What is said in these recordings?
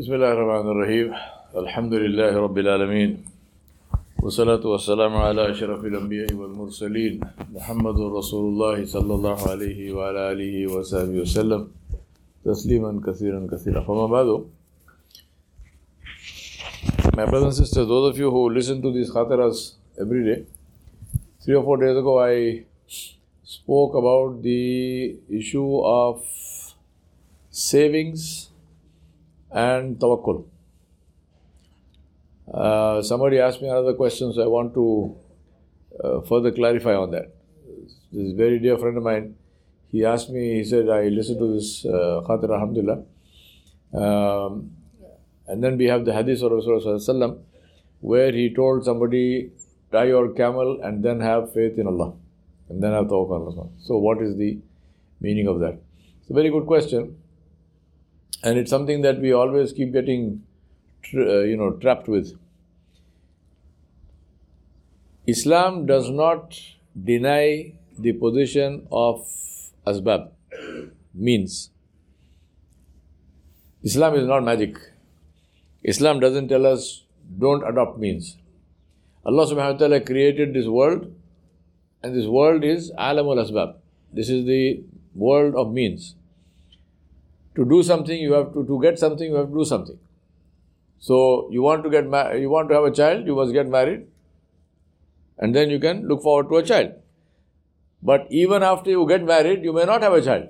بسم الله الرحمن الرحيم. الحمد لله رب العالمين. والصلاة والسلام على أشرف الأنبياء والمرسلين محمد رسول الله صلى الله عليه وعلى آله وصحبه وسلم. تسليما كثيرا كثيرا. فما بعد My brothers and sisters, those of you who listen to these khataras every day, three or four days ago I spoke about the issue of savings and tawakkul. Uh, somebody asked me another question, so I want to uh, further clarify on that. This very dear friend of mine. He asked me, he said, I listened to this uh, Khatir Alhamdulillah. Um, and then we have the hadith of Rasulullah where he told somebody, tie your camel and then have faith in Allah. And then have tawakkul. So, what is the meaning of that? It's a very good question. And it's something that we always keep getting, uh, you know, trapped with. Islam does not deny the position of asbab, means. Islam is not magic. Islam doesn't tell us don't adopt means. Allah subhanahu wa ta'ala created this world, and this world is alamul asbab. This is the world of means. To do something, you have to, to get something, you have to do something. So you want to get ma- you want to have a child, you must get married, and then you can look forward to a child. But even after you get married, you may not have a child.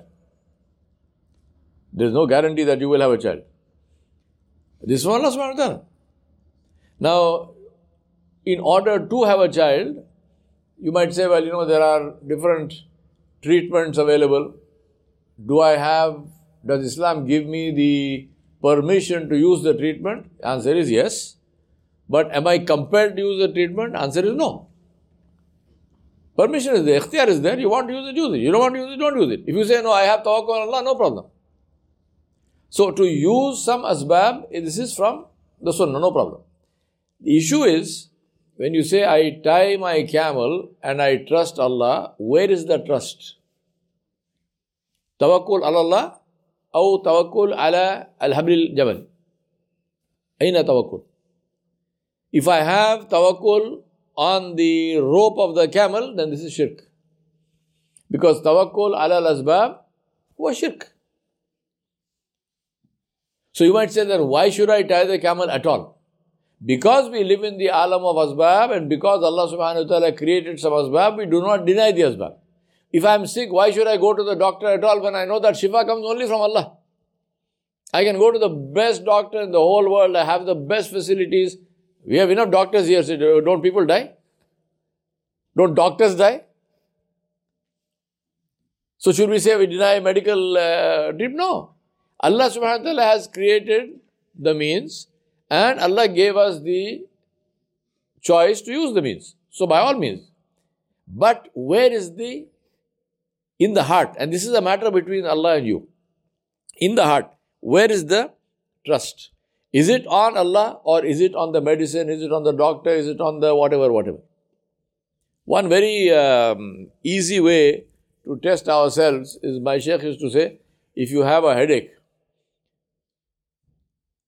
There is no guarantee that you will have a child. This is Allah subhanahu. Now, in order to have a child, you might say, well, you know, there are different treatments available. Do I have, does Islam give me the permission to use the treatment? Answer is yes. But am I compelled to use the treatment? Answer is no. Permission is there, ikhtiyar is there. You want to use it, use it. You don't want to use it, don't use it. If you say, no, I have tawakkul on Allah, no problem. So to use some asbab, this is from the sunnah, no problem. The issue is, when you say, I tie my camel and I trust Allah, where is the trust? Tawakkul Allah أو tawakkul ala al-habril jabal. أين tawakkul? If I have tawakkul on the rope of the camel, then this is shirk. Because tawakkul ala al-asbab was shirk. So you might say that why should I tie the camel at all? Because we live in the alam of asbab and because Allah subhanahu wa ta'ala created some asbab, we do not deny the asbab. If I am sick, why should I go to the doctor at all when I know that shifa comes only from Allah? I can go to the best doctor in the whole world, I have the best facilities. We have enough doctors here, so don't people die? Don't doctors die? So should we say we deny medical uh, treatment? No. Allah subhanahu wa ta'ala has created the means and Allah gave us the choice to use the means. So by all means. But where is the in the heart, and this is a matter between Allah and you. In the heart, where is the trust? Is it on Allah or is it on the medicine? Is it on the doctor? Is it on the whatever, whatever? One very um, easy way to test ourselves is my Sheikh used to say, if you have a headache,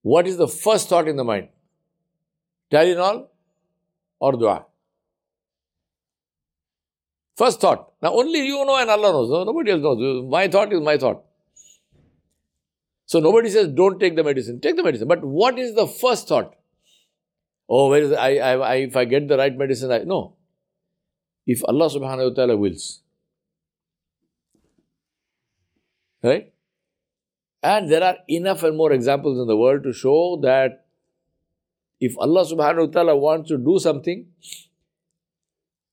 what is the first thought in the mind? Tylenol or dua? First thought. Now only you know and Allah knows. No, nobody else knows. My thought is my thought. So nobody says don't take the medicine. Take the medicine. But what is the first thought? Oh, where is I, I, I, if I get the right medicine, I no. If Allah subhanahu wa ta'ala wills. Right? And there are enough and more examples in the world to show that if Allah subhanahu wa ta'ala wants to do something,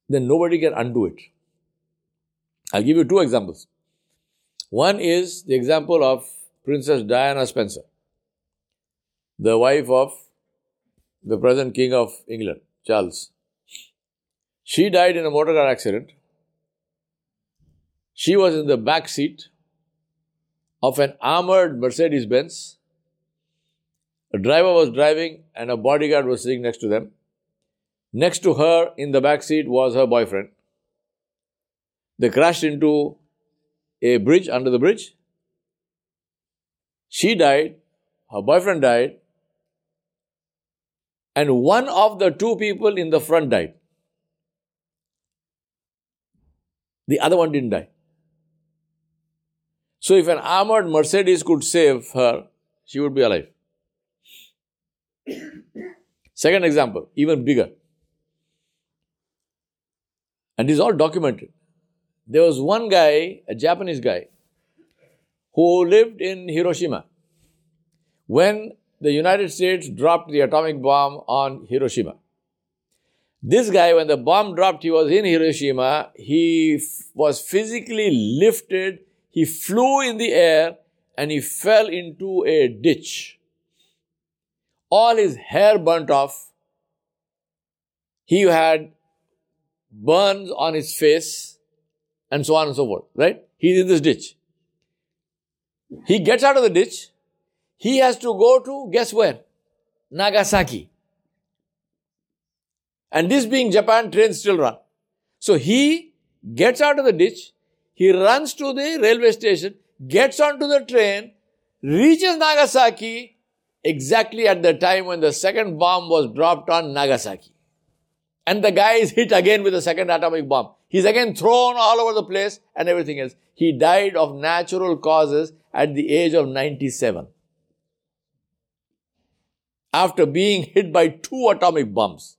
then nobody can undo it. I'll give you two examples. One is the example of Princess Diana Spencer, the wife of the present King of England, Charles. She died in a motor car accident. She was in the back seat of an armored Mercedes Benz. A driver was driving and a bodyguard was sitting next to them. Next to her in the back seat was her boyfriend. They crashed into a bridge under the bridge. She died, her boyfriend died, and one of the two people in the front died. The other one didn't die. So, if an armored Mercedes could save her, she would be alive. Second example, even bigger. And this is all documented. There was one guy, a Japanese guy, who lived in Hiroshima when the United States dropped the atomic bomb on Hiroshima. This guy, when the bomb dropped, he was in Hiroshima. He f- was physically lifted. He flew in the air and he fell into a ditch. All his hair burnt off. He had burns on his face and so on and so forth, right? He's in this ditch. He gets out of the ditch. He has to go to, guess where? Nagasaki. And this being Japan, trains still run. So he gets out of the ditch, he runs to the railway station, gets onto the train, reaches Nagasaki exactly at the time when the second bomb was dropped on Nagasaki. And the guy is hit again with the second atomic bomb. He's again thrown all over the place and everything else. He died of natural causes at the age of 97. After being hit by two atomic bombs.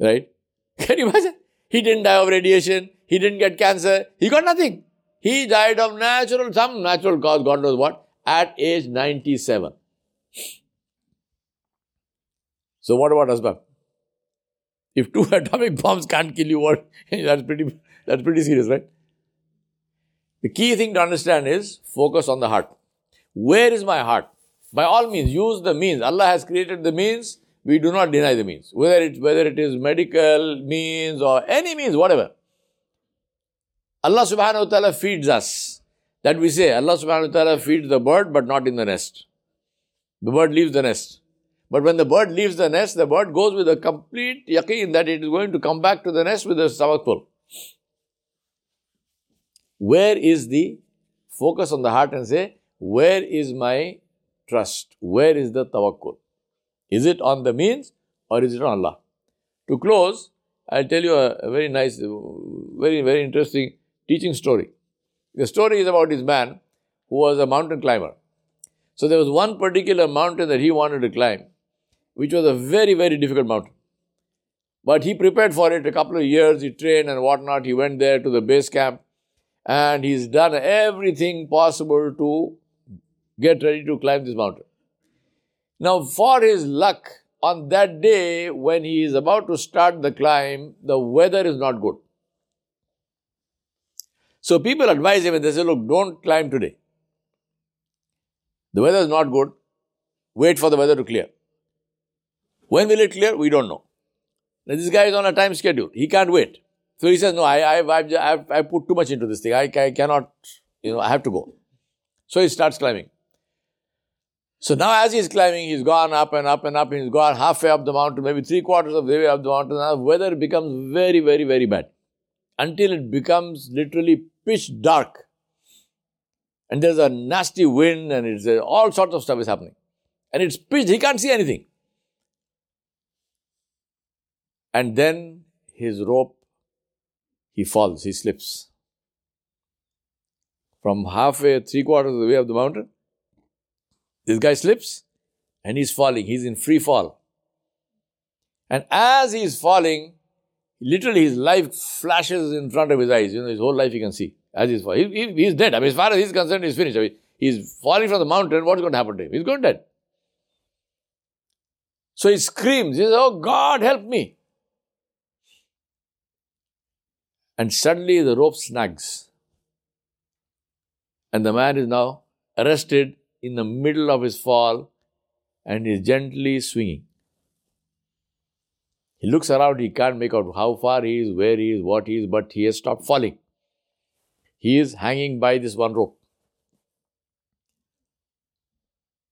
Right? Can you imagine? He didn't die of radiation. He didn't get cancer. He got nothing. He died of natural, some natural cause, God knows what, at age 97. So what about husband? If two atomic bombs can't kill you, what? that's pretty, that's pretty serious, right? The key thing to understand is focus on the heart. Where is my heart? By all means, use the means. Allah has created the means we do not deny the means. Whether it, whether it is medical means or any means, whatever. Allah subhanahu wa ta'ala feeds us. That we say, Allah subhanahu wa ta'ala feeds the bird but not in the nest. The bird leaves the nest. But when the bird leaves the nest, the bird goes with a complete yaqeen that it is going to come back to the nest with a stomach full. Where is the focus on the heart and say, where is my trust? Where is the tawakkul? Is it on the means or is it on Allah? To close, I'll tell you a very nice, very, very interesting teaching story. The story is about this man who was a mountain climber. So there was one particular mountain that he wanted to climb, which was a very, very difficult mountain. But he prepared for it a couple of years, he trained and whatnot. He went there to the base camp and he's done everything possible to get ready to climb this mountain. Now, for his luck, on that day when he is about to start the climb, the weather is not good. So people advise him and they say, look, don't climb today. The weather is not good. Wait for the weather to clear. When will it clear? We don't know. Now, this guy is on a time schedule. He can't wait. So he says, no, I, I, I've, I've, I put too much into this thing. I, I cannot, you know, I have to go. So he starts climbing. So now as he's climbing, he's gone up and up and up, he's gone halfway up the mountain, maybe three quarters of the way up the mountain. Now weather becomes very, very, very bad. Until it becomes literally pitch dark. And there's a nasty wind and it's all sorts of stuff is happening. And it's pitch, he can't see anything. And then his rope, he falls, he slips. From halfway, three quarters of the way up the mountain, this guy slips and he's falling. He's in free fall. And as he's falling, literally his life flashes in front of his eyes. You know, his whole life he can see as he's falling. He, he, he's dead. I mean, as far as he's concerned, he's finished. I mean, he's falling from the mountain. What's going to happen to him? He's going dead. So he screams. He says, Oh God, help me. And suddenly the rope snags. And the man is now arrested in the middle of his fall and is gently swinging. He looks around, he can't make out how far he is, where he is, what he is, but he has stopped falling. He is hanging by this one rope.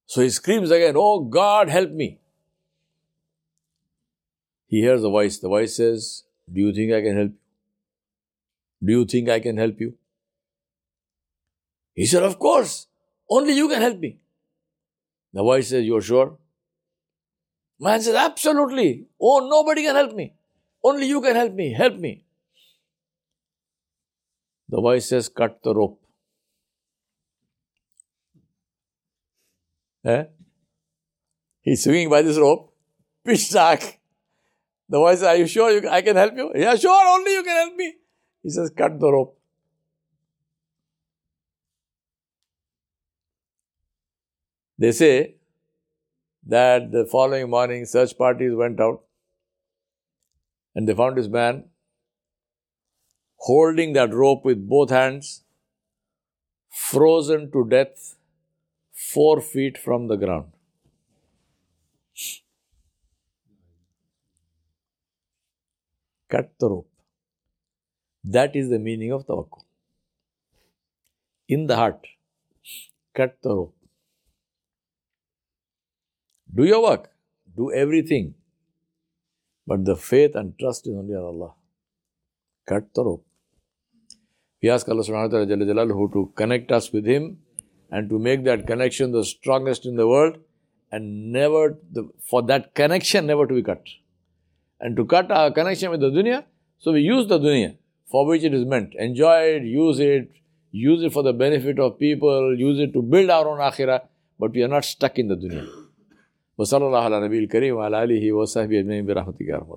So he screams again, Oh God, help me. He hears a voice. The voice says, Do you think I can help you? Do you think I can help you? He said, Of course. Only you can help me. The voice says, You're sure? Man says, Absolutely. Oh, nobody can help me. Only you can help me. Help me. The voice says, Cut the rope. Eh? He's swinging by this rope, pitch dark. The voice says, Are you sure you, I can help you? Yeah, sure, only you can help me. He says, Cut the rope. They say that the following morning search parties went out and they found this man holding that rope with both hands, frozen to death, four feet from the ground. Cut the rope. That is the meaning of tawakkul. In the heart, cut the rope. Do your work, do everything. But the faith and trust is only on Allah. Cut the rope. We ask Allah subhanahu wa ta'ala to connect us with Him and to make that connection the strongest in the world and never, the, for that connection never to be cut. And to cut our connection with the dunya, so we use the dunya for which it is meant. Enjoy it, use it, use it for the benefit of people, use it to build our own akhirah, but we are not stuck in the dunya. وصلى الله على نبي الكريم وعلى آله وصحبه أجمعين برحمتك يا رب